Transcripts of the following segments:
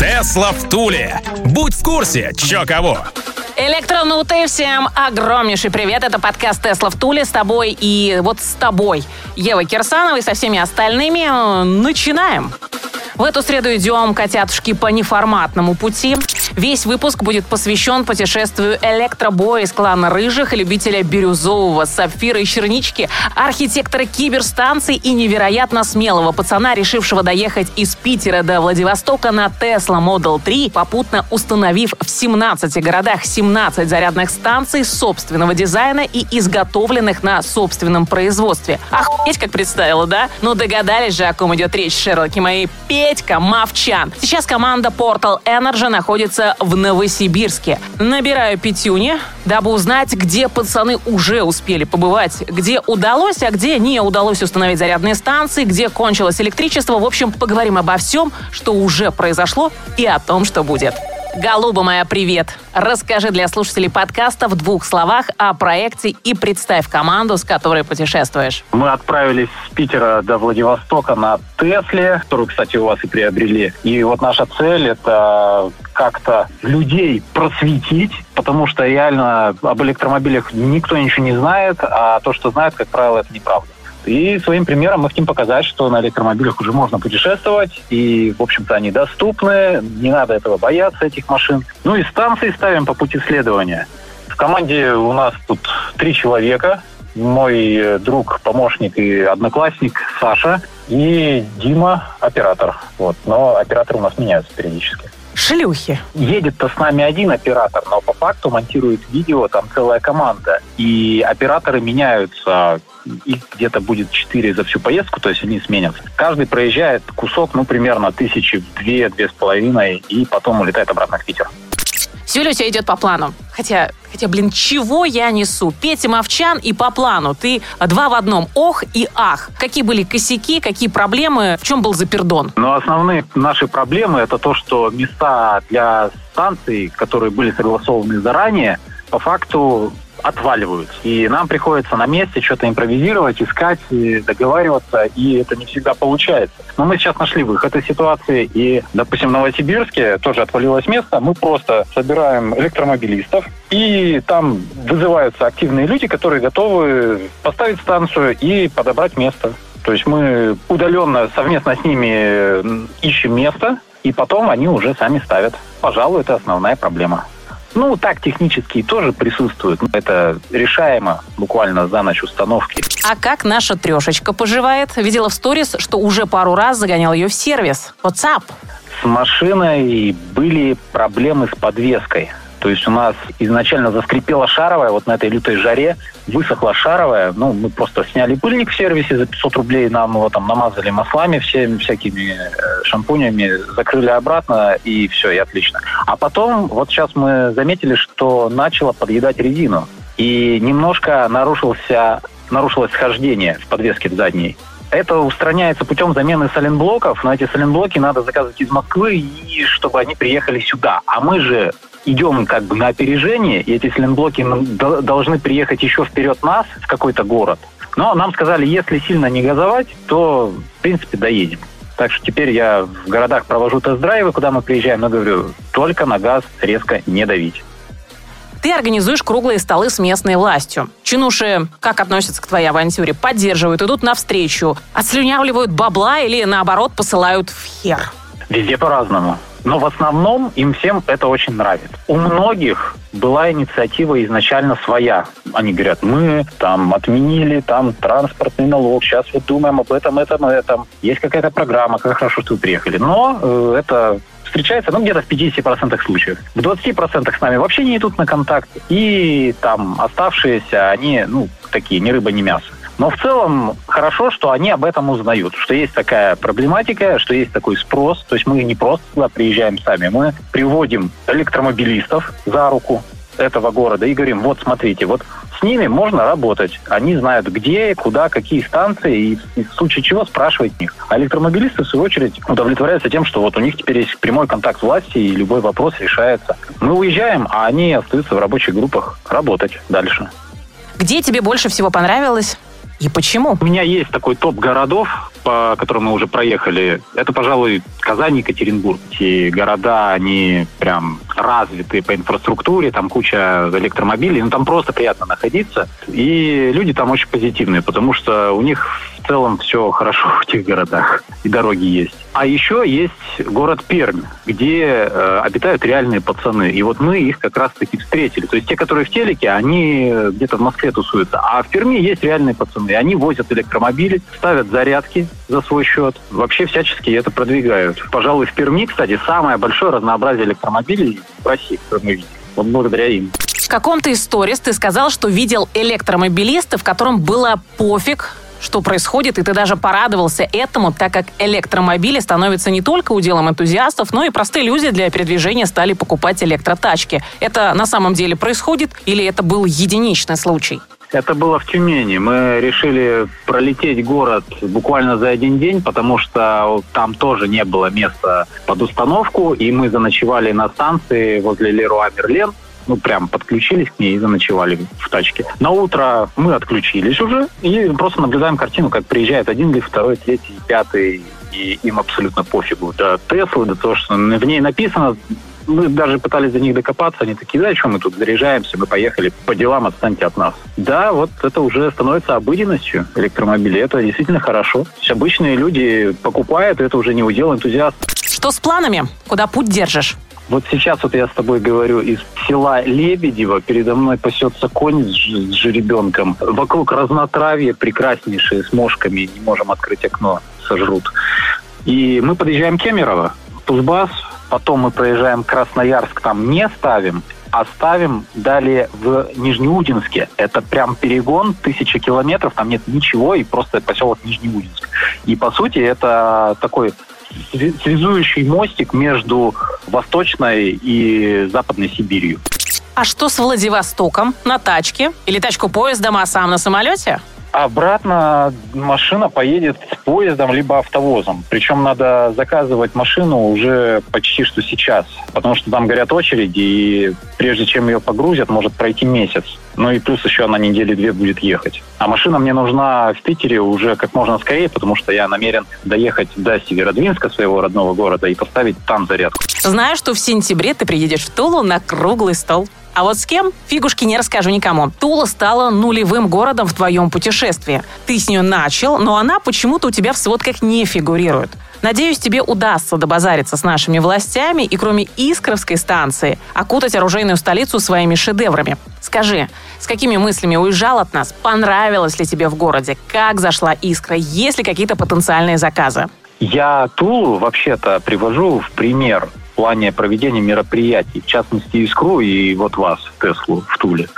Тесла в Туле. Будь в курсе, чё кого. Электронуты, всем огромнейший привет. Это подкаст «Тесла в Туле» с тобой и вот с тобой, Ева Кирсанова со всеми остальными. Начинаем. В эту среду идем, котятушки, по неформатному пути. Весь выпуск будет посвящен путешествию электробоя из клана Рыжих, любителя бирюзового, сапфира и чернички, архитектора киберстанций и невероятно смелого пацана, решившего доехать из Питера до Владивостока на Tesla Model 3, попутно установив в 17 городах 17 зарядных станций собственного дизайна и изготовленных на собственном производстве. Охуеть, как представила, да? Ну догадались же, о ком идет речь, Шерлоки мои. Петька Мовчан. Сейчас команда Portal Energy находится в Новосибирске. Набираю пятюни, дабы узнать, где пацаны уже успели побывать, где удалось, а где не удалось установить зарядные станции, где кончилось электричество. В общем, поговорим обо всем, что уже произошло и о том, что будет. Голуба моя, привет! Расскажи для слушателей подкаста в двух словах о проекте и представь команду, с которой путешествуешь. Мы отправились с Питера до Владивостока на Тесле, которую, кстати, у вас и приобрели. И вот наша цель — это как-то людей просветить, потому что реально об электромобилях никто ничего не знает, а то, что знает, как правило, это неправда. И своим примером мы хотим показать, что на электромобилях уже можно путешествовать, и, в общем-то, они доступны, не надо этого бояться, этих машин. Ну и станции ставим по пути следования. В команде у нас тут три человека. Мой друг, помощник и одноклассник Саша и Дима, оператор. Вот. Но операторы у нас меняются периодически. Шлюхи. Едет-то с нами один оператор, но по факту монтирует видео там целая команда. И операторы меняются их где-то будет 4 за всю поездку, то есть они сменятся. Каждый проезжает кусок, ну, примерно тысячи две, две с половиной, и потом улетает обратно в Питер. Все ли у тебя идет по плану? Хотя, хотя, блин, чего я несу? Петя Мовчан и по плану. Ты два в одном. Ох и ах. Какие были косяки, какие проблемы? В чем был запердон? Ну, основные наши проблемы это то, что места для станций, которые были согласованы заранее, по факту отваливаются. И нам приходится на месте что-то импровизировать, искать, договариваться, и это не всегда получается. Но мы сейчас нашли выход из ситуации, и, допустим, в Новосибирске тоже отвалилось место, мы просто собираем электромобилистов, и там вызываются активные люди, которые готовы поставить станцию и подобрать место. То есть мы удаленно совместно с ними ищем место, и потом они уже сами ставят. Пожалуй, это основная проблема. Ну, так технические тоже присутствуют. Это решаемо буквально за ночь установки. А как наша трешечка поживает? Видела в сторис, что уже пару раз загонял ее в сервис. WhatsApp. С машиной были проблемы с подвеской. То есть у нас изначально заскрипела шаровая, вот на этой лютой жаре высохла шаровая. Ну, мы просто сняли пыльник в сервисе за 500 рублей, нам его там намазали маслами всеми всякими э, шампунями, закрыли обратно, и все, и отлично. А потом, вот сейчас мы заметили, что начало подъедать резину. И немножко нарушился, нарушилось схождение в подвеске задней. Это устраняется путем замены соленблоков, но эти соленблоки надо заказывать из Москвы, и чтобы они приехали сюда. А мы же идем как бы на опережение, и эти сленблоки должны приехать еще вперед нас в какой-то город. Но нам сказали, если сильно не газовать, то, в принципе, доедем. Так что теперь я в городах провожу тест-драйвы, куда мы приезжаем, но говорю, только на газ резко не давить. Ты организуешь круглые столы с местной властью. Чинуши как относятся к твоей авантюре? Поддерживают, идут навстречу, отслюнявливают бабла или, наоборот, посылают в хер? Везде по-разному. Но в основном им всем это очень нравится. У многих была инициатива изначально своя. Они говорят, мы там отменили там транспортный налог, сейчас вот думаем об этом, этом, этом. Есть какая-то программа, как хорошо, что вы приехали. Но э, это встречается, ну, где-то в 50% случаев. В 20% с нами вообще не идут на контакт. И там оставшиеся, они, ну, такие, ни рыба, ни мясо. Но в целом хорошо, что они об этом узнают, что есть такая проблематика, что есть такой спрос. То есть мы не просто туда приезжаем сами, мы приводим электромобилистов за руку этого города и говорим, вот смотрите, вот с ними можно работать. Они знают, где, куда, какие станции, и в случае чего спрашивать них. А электромобилисты, в свою очередь, удовлетворяются тем, что вот у них теперь есть прямой контакт власти, и любой вопрос решается. Мы уезжаем, а они остаются в рабочих группах работать дальше. Где тебе больше всего понравилось? И почему? У меня есть такой топ городов, по которым мы уже проехали. Это, пожалуй, Казань, Екатеринбург. Эти города, они прям развиты по инфраструктуре, там куча электромобилей, ну там просто приятно находиться. И люди там очень позитивные, потому что у них в целом все хорошо в этих городах, и дороги есть. А еще есть город Пермь, где э, обитают реальные пацаны. И вот мы их как раз-таки встретили. То есть те, которые в телеке, они где-то в Москве тусуются. А в Перми есть реальные пацаны. Они возят электромобили, ставят зарядки за свой счет. Вообще всячески это продвигают. Пожалуй, в Перми, кстати, самое большое разнообразие электромобилей в России, которые мы видим. Вот благодаря им. В каком-то из ты сказал, что видел электромобилиста, в котором было пофиг, что происходит, и ты даже порадовался этому, так как электромобили становятся не только уделом энтузиастов, но и простые люди для передвижения стали покупать электротачки. Это на самом деле происходит или это был единичный случай? Это было в Тюмени. Мы решили пролететь город буквально за один день, потому что там тоже не было места под установку, и мы заночевали на станции возле Леруа Мерлен ну, прям подключились к ней и заночевали в тачке. На утро мы отключились уже и просто наблюдаем картину, как приезжает один или второй, третий, пятый, и им абсолютно пофигу. До Теслы, до того, что в ней написано, мы даже пытались до них докопаться, они такие, да, что мы тут заряжаемся, мы поехали по делам, отстаньте от нас. Да, вот это уже становится обыденностью электромобилей, это действительно хорошо. Обычные люди покупают, это уже не удел энтузиаст. Что с планами? Куда путь держишь? Вот сейчас вот я с тобой говорю из села Лебедево. Передо мной пасется конь с, с жеребенком. Вокруг разнотравье прекраснейшие с мошками. Не можем открыть окно, сожрут. И мы подъезжаем к Кемерово, Тузбас. Потом мы проезжаем Красноярск, там не ставим а ставим далее в Нижнеудинске. Это прям перегон, тысяча километров, там нет ничего, и просто поселок Нижнеудинск. И, по сути, это такой связующий мостик между Восточной и Западной Сибирью. А что с Владивостоком? На тачке? Или тачку поездом, а сам на самолете? Обратно машина поедет с поездом либо автовозом. Причем надо заказывать машину уже почти что сейчас, потому что там горят очереди, и прежде чем ее погрузят, может пройти месяц. Ну и плюс еще она недели две будет ехать. А машина мне нужна в Питере уже как можно скорее, потому что я намерен доехать до Северодвинска, своего родного города, и поставить там зарядку. Знаю, что в сентябре ты приедешь в Тулу на круглый стол. А вот с кем? Фигушки не расскажу никому. Тула стала нулевым городом в твоем путешествии. Ты с нее начал, но она почему-то у тебя в сводках не фигурирует. Надеюсь, тебе удастся добазариться с нашими властями и кроме Искровской станции окутать оружейную столицу своими шедеврами. Скажи, с какими мыслями уезжал от нас? Понравилось ли тебе в городе? Как зашла Искра? Есть ли какие-то потенциальные заказы? Я Тулу вообще-то привожу в пример в плане проведения мероприятий, в частности Искру и вот вас, Теслу, в Туле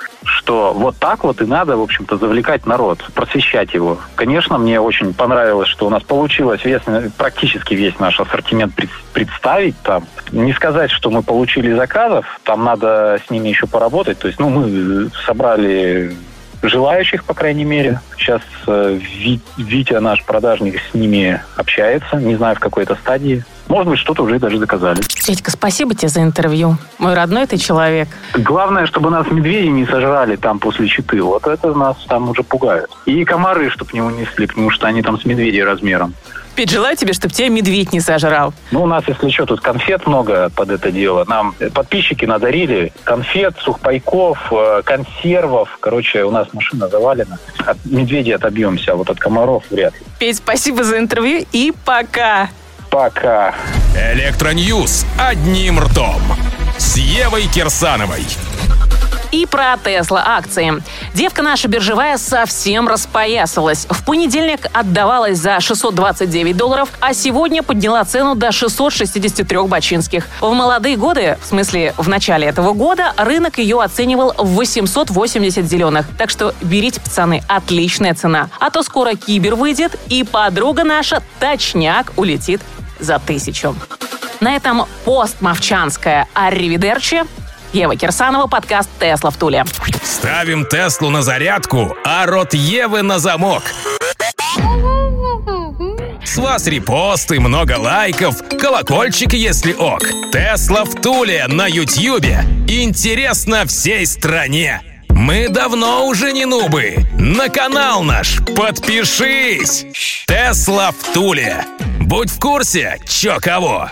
что вот так вот и надо, в общем-то, завлекать народ, просвещать его. Конечно, мне очень понравилось, что у нас получилось весь, практически весь наш ассортимент представить там. Не сказать, что мы получили заказов, там надо с ними еще поработать. То есть, ну, мы собрали желающих, по крайней мере. Сейчас э, Витя, наш продажник, с ними общается. Не знаю, в какой-то стадии. Может быть, что-то уже даже заказали. Федька, спасибо тебе за интервью. Мой родной ты человек. Главное, чтобы нас медведи не сожрали там после Читы. Вот это нас там уже пугает. И комары, чтобы не унесли, потому что они там с медведей размером. Петь, желаю тебе, чтобы тебя медведь не сожрал. Ну, у нас, если что, тут конфет много под это дело. Нам подписчики надарили конфет, сухпайков, э, консервов. Короче, у нас машина завалена. От медведей отобьемся, а вот от комаров вряд ли. Петь, спасибо за интервью и пока. Пока. Электроньюз одним ртом с Евой Кирсановой. И про Тесла акции. Девка наша биржевая совсем распоясалась. В понедельник отдавалась за 629 долларов, а сегодня подняла цену до 663 бачинских. В молодые годы, в смысле в начале этого года, рынок ее оценивал в 880 зеленых. Так что берите, пацаны, отличная цена. А то скоро кибер выйдет, и подруга наша точняк улетит за тысячу. На этом постмовчанская «Арривидерчи» Ева Кирсанова, подкаст «Тесла в Туле». Ставим Теслу на зарядку, а рот Евы на замок. С вас репосты, много лайков, колокольчик, если ок. Тесла в Туле на Ютьюбе. Интересно всей стране. Мы давно уже не нубы. На канал наш подпишись. Тесла в Туле. Будь в курсе, чё кого.